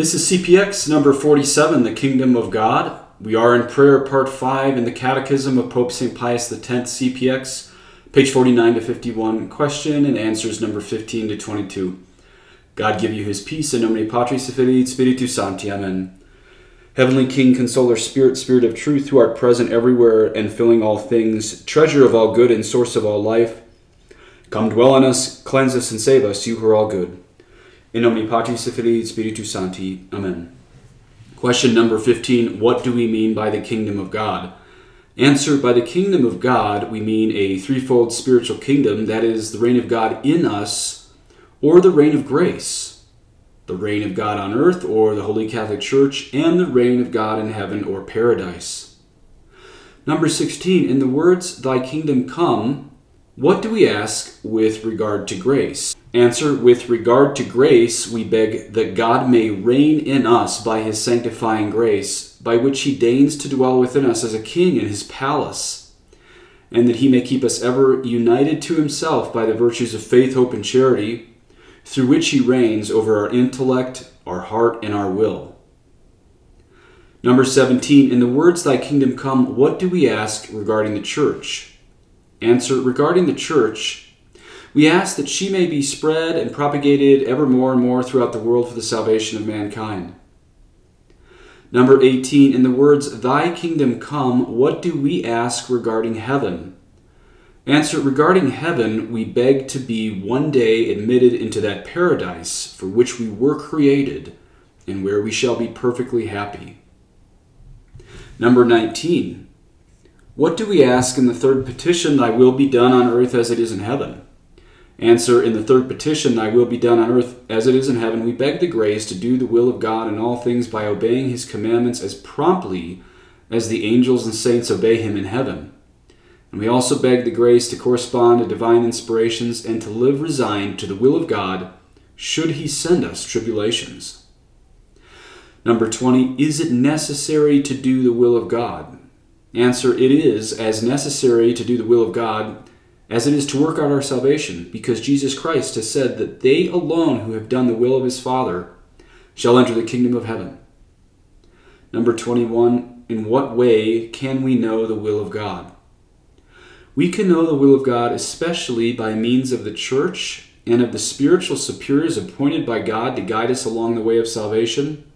This is CPX number 47, The Kingdom of God. We are in prayer part 5 in the Catechism of Pope St. Pius X, CPX, page 49 to 51, question and answers number 15 to 22. God give you his peace, in nomine Patris et Filii Spiritus Sancti. Amen. Heavenly King, consoler, Spirit, Spirit of truth, who art present everywhere and filling all things, treasure of all good and source of all life, come dwell in us, cleanse us, and save us, you who are all good. In nomine Patris et Filii Spiritus Sancti. Amen. Question number 15 What do we mean by the kingdom of God? Answer By the kingdom of God, we mean a threefold spiritual kingdom that is, the reign of God in us, or the reign of grace, the reign of God on earth, or the Holy Catholic Church, and the reign of God in heaven, or paradise. Number 16 In the words, Thy kingdom come, what do we ask with regard to grace? Answer With regard to grace, we beg that God may reign in us by his sanctifying grace, by which he deigns to dwell within us as a king in his palace, and that he may keep us ever united to himself by the virtues of faith, hope, and charity, through which he reigns over our intellect, our heart, and our will. Number 17, in the words, Thy kingdom come, what do we ask regarding the church? Answer Regarding the church, we ask that she may be spread and propagated ever more and more throughout the world for the salvation of mankind. Number 18, in the words, Thy kingdom come, what do we ask regarding heaven? Answer Regarding heaven, we beg to be one day admitted into that paradise for which we were created and where we shall be perfectly happy. Number 19, what do we ask in the third petition, Thy will be done on earth as it is in heaven? Answer In the third petition, Thy will be done on earth as it is in heaven, we beg the grace to do the will of God in all things by obeying His commandments as promptly as the angels and saints obey Him in heaven. And we also beg the grace to correspond to divine inspirations and to live resigned to the will of God should He send us tribulations. Number 20, is it necessary to do the will of God? Answer, it is as necessary to do the will of God as it is to work out our salvation, because Jesus Christ has said that they alone who have done the will of his Father shall enter the kingdom of heaven. Number 21, in what way can we know the will of God? We can know the will of God especially by means of the church and of the spiritual superiors appointed by God to guide us along the way of salvation.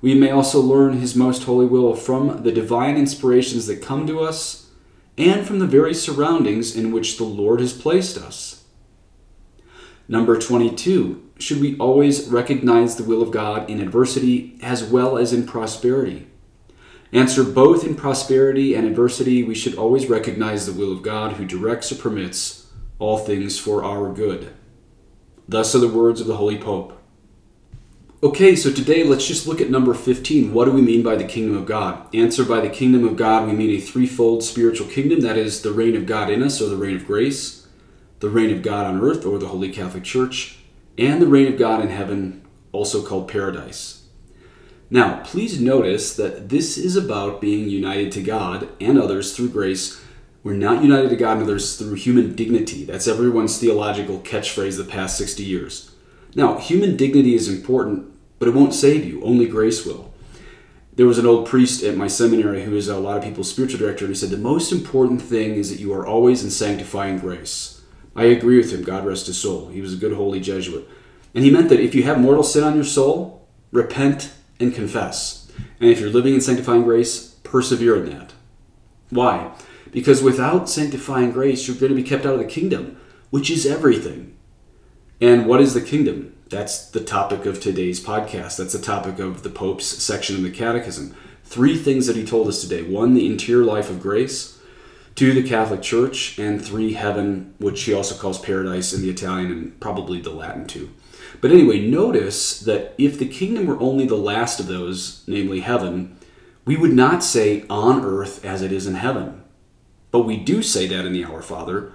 We may also learn his most holy will from the divine inspirations that come to us and from the very surroundings in which the Lord has placed us. Number 22. Should we always recognize the will of God in adversity as well as in prosperity? Answer both in prosperity and adversity, we should always recognize the will of God who directs or permits all things for our good. Thus are the words of the Holy Pope. Okay, so today let's just look at number 15. What do we mean by the kingdom of God? Answer by the kingdom of God, we mean a threefold spiritual kingdom that is, the reign of God in us, or the reign of grace, the reign of God on earth, or the Holy Catholic Church, and the reign of God in heaven, also called paradise. Now, please notice that this is about being united to God and others through grace. We're not united to God and others through human dignity. That's everyone's theological catchphrase the past 60 years. Now, human dignity is important but it won't save you. Only grace will. There was an old priest at my seminary who is a lot of people's spiritual director, and he said, The most important thing is that you are always in sanctifying grace. I agree with him, God rest his soul. He was a good holy Jesuit. And he meant that if you have mortal sin on your soul, repent and confess. And if you're living in sanctifying grace, persevere in that. Why? Because without sanctifying grace, you're going to be kept out of the kingdom, which is everything. And what is the kingdom? That's the topic of today's podcast. That's the topic of the Pope's section of the Catechism. Three things that he told us today one, the interior life of grace, two, the Catholic Church, and three, heaven, which he also calls paradise in the Italian and probably the Latin too. But anyway, notice that if the kingdom were only the last of those, namely heaven, we would not say on earth as it is in heaven. But we do say that in the Our Father,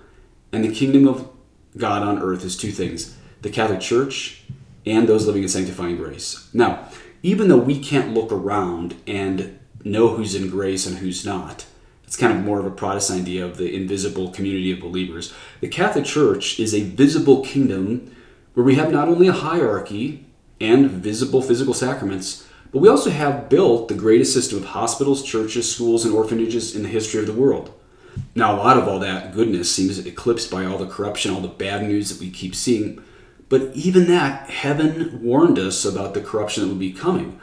and the kingdom of God on earth is two things the Catholic Church, and those living in sanctifying grace. Now, even though we can't look around and know who's in grace and who's not, it's kind of more of a Protestant idea of the invisible community of believers. The Catholic Church is a visible kingdom where we have not only a hierarchy and visible physical sacraments, but we also have built the greatest system of hospitals, churches, schools, and orphanages in the history of the world. Now, a lot of all that goodness seems eclipsed by all the corruption, all the bad news that we keep seeing. But even that, heaven warned us about the corruption that would be coming.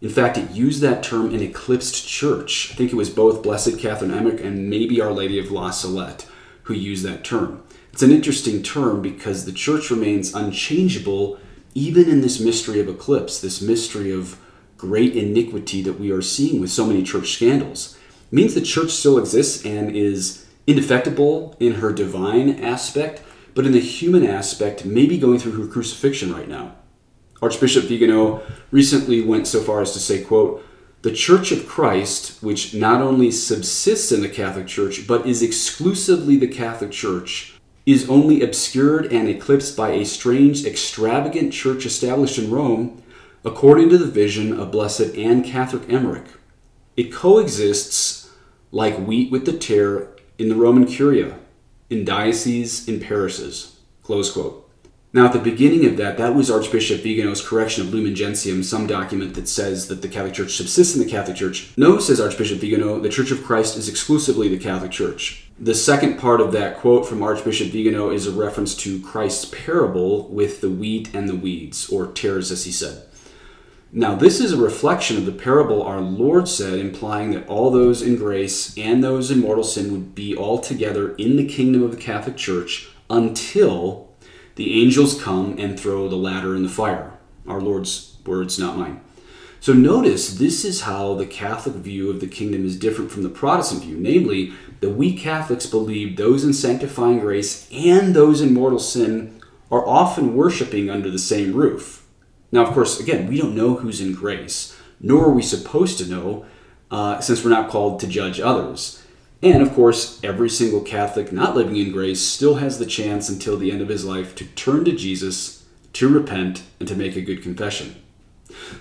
In fact, it used that term an eclipsed church. I think it was both Blessed Catherine Emmerich and maybe Our Lady of La Salette who used that term. It's an interesting term because the church remains unchangeable even in this mystery of eclipse, this mystery of great iniquity that we are seeing with so many church scandals. It means the church still exists and is indefectible in her divine aspect, but in the human aspect, maybe going through her crucifixion right now. Archbishop Vigano recently went so far as to say, quote, the Church of Christ, which not only subsists in the Catholic Church, but is exclusively the Catholic Church, is only obscured and eclipsed by a strange, extravagant church established in Rome, according to the vision of Blessed Anne Catherine Emmerich. It coexists like wheat with the tare in the Roman Curia, in dioceses, in parishes. Close quote. Now, at the beginning of that, that was Archbishop Vigano's correction of Lumen Gentium, some document that says that the Catholic Church subsists in the Catholic Church. No, says Archbishop Vigano, the Church of Christ is exclusively the Catholic Church. The second part of that quote from Archbishop Vigano is a reference to Christ's parable with the wheat and the weeds, or tares, as he said. Now, this is a reflection of the parable our Lord said, implying that all those in grace and those in mortal sin would be all together in the kingdom of the Catholic Church until the angels come and throw the latter in the fire. Our Lord's words, not mine. So notice this is how the Catholic view of the kingdom is different from the Protestant view. Namely, that we Catholics believe those in sanctifying grace and those in mortal sin are often worshiping under the same roof. Now, of course, again, we don't know who's in grace, nor are we supposed to know, uh, since we're not called to judge others. And of course, every single Catholic not living in grace still has the chance until the end of his life to turn to Jesus, to repent, and to make a good confession.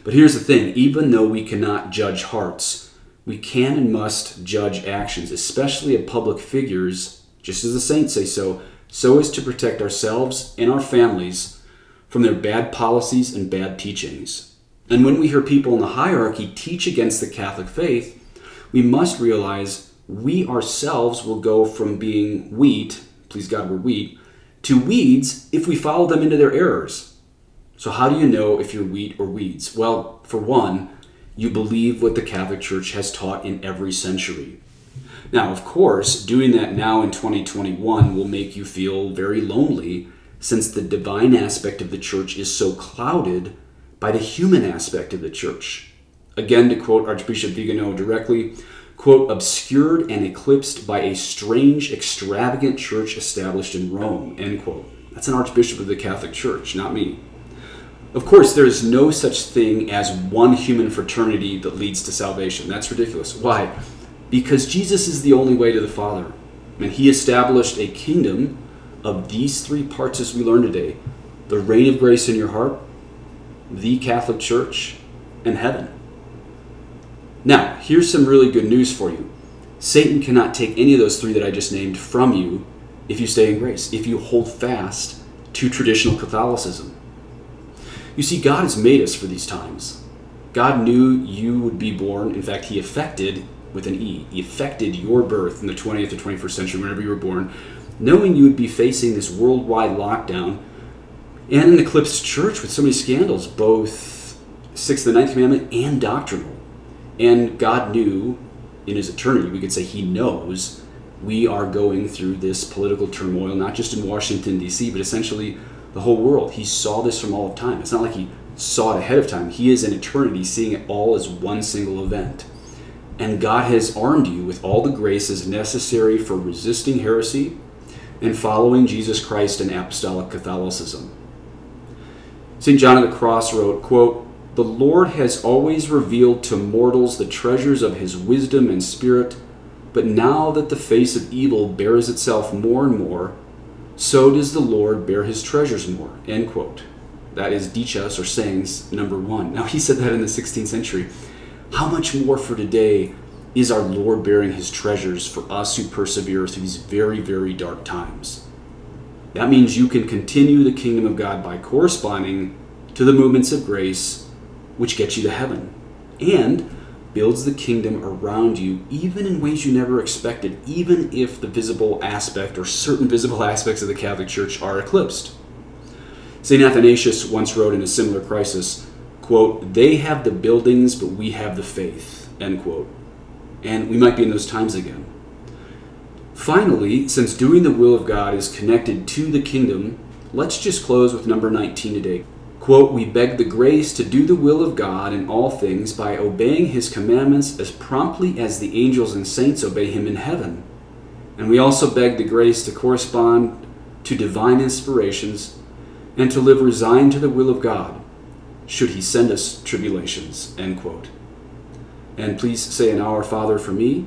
But here's the thing even though we cannot judge hearts, we can and must judge actions, especially of public figures, just as the saints say so, so as to protect ourselves and our families from their bad policies and bad teachings. And when we hear people in the hierarchy teach against the Catholic faith, we must realize we ourselves will go from being wheat, please God, we're wheat, to weeds if we follow them into their errors. So, how do you know if you're wheat or weeds? Well, for one, you believe what the Catholic Church has taught in every century. Now, of course, doing that now in 2021 will make you feel very lonely since the divine aspect of the church is so clouded by the human aspect of the church. Again, to quote Archbishop Vigano directly, quote, obscured and eclipsed by a strange, extravagant church established in Rome, end quote. That's an archbishop of the Catholic Church, not me. Of course, there is no such thing as one human fraternity that leads to salvation. That's ridiculous. Why? Because Jesus is the only way to the Father. And he established a kingdom of these three parts as we learned today the reign of grace in your heart, the Catholic Church, and heaven. Now, here's some really good news for you Satan cannot take any of those three that I just named from you if you stay in grace, if you hold fast to traditional Catholicism. You see, God has made us for these times. God knew you would be born. In fact, He affected, with an E, He affected your birth in the 20th or 21st century, whenever you were born, knowing you would be facing this worldwide lockdown and an eclipsed church with so many scandals, both Sixth and Ninth Commandment and doctrinal. And God knew in His eternity, we could say He knows we are going through this political turmoil, not just in Washington, D.C., but essentially the whole world. He saw this from all of time. It's not like He saw it ahead of time, He is in eternity seeing it all as one single event. And God has armed you with all the graces necessary for resisting heresy and following Jesus Christ in apostolic Catholicism. St. John of the Cross wrote, quote, The Lord has always revealed to mortals the treasures of his wisdom and spirit, but now that the face of evil bears itself more and more, so does the Lord bear his treasures more. End quote. That is Dichos or sayings number one. Now he said that in the 16th century. How much more for today is our Lord bearing his treasures for us who persevere through these very, very dark times. That means you can continue the kingdom of God by corresponding to the movements of grace which get you to heaven and builds the kingdom around you, even in ways you never expected, even if the visible aspect or certain visible aspects of the Catholic Church are eclipsed. St. Athanasius once wrote in a similar crisis, quote, They have the buildings, but we have the faith, end quote. And we might be in those times again. Finally, since doing the will of God is connected to the kingdom, let's just close with number 19 today. Quote, We beg the grace to do the will of God in all things by obeying his commandments as promptly as the angels and saints obey him in heaven. And we also beg the grace to correspond to divine inspirations and to live resigned to the will of God, should he send us tribulations. End quote. And please say an Our Father for me,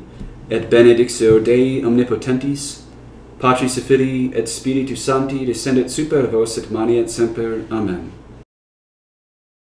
et benedictio Dei omnipotentis, Patris et Filii et Spiritus Sancti descendet super vos et manet semper. Amen.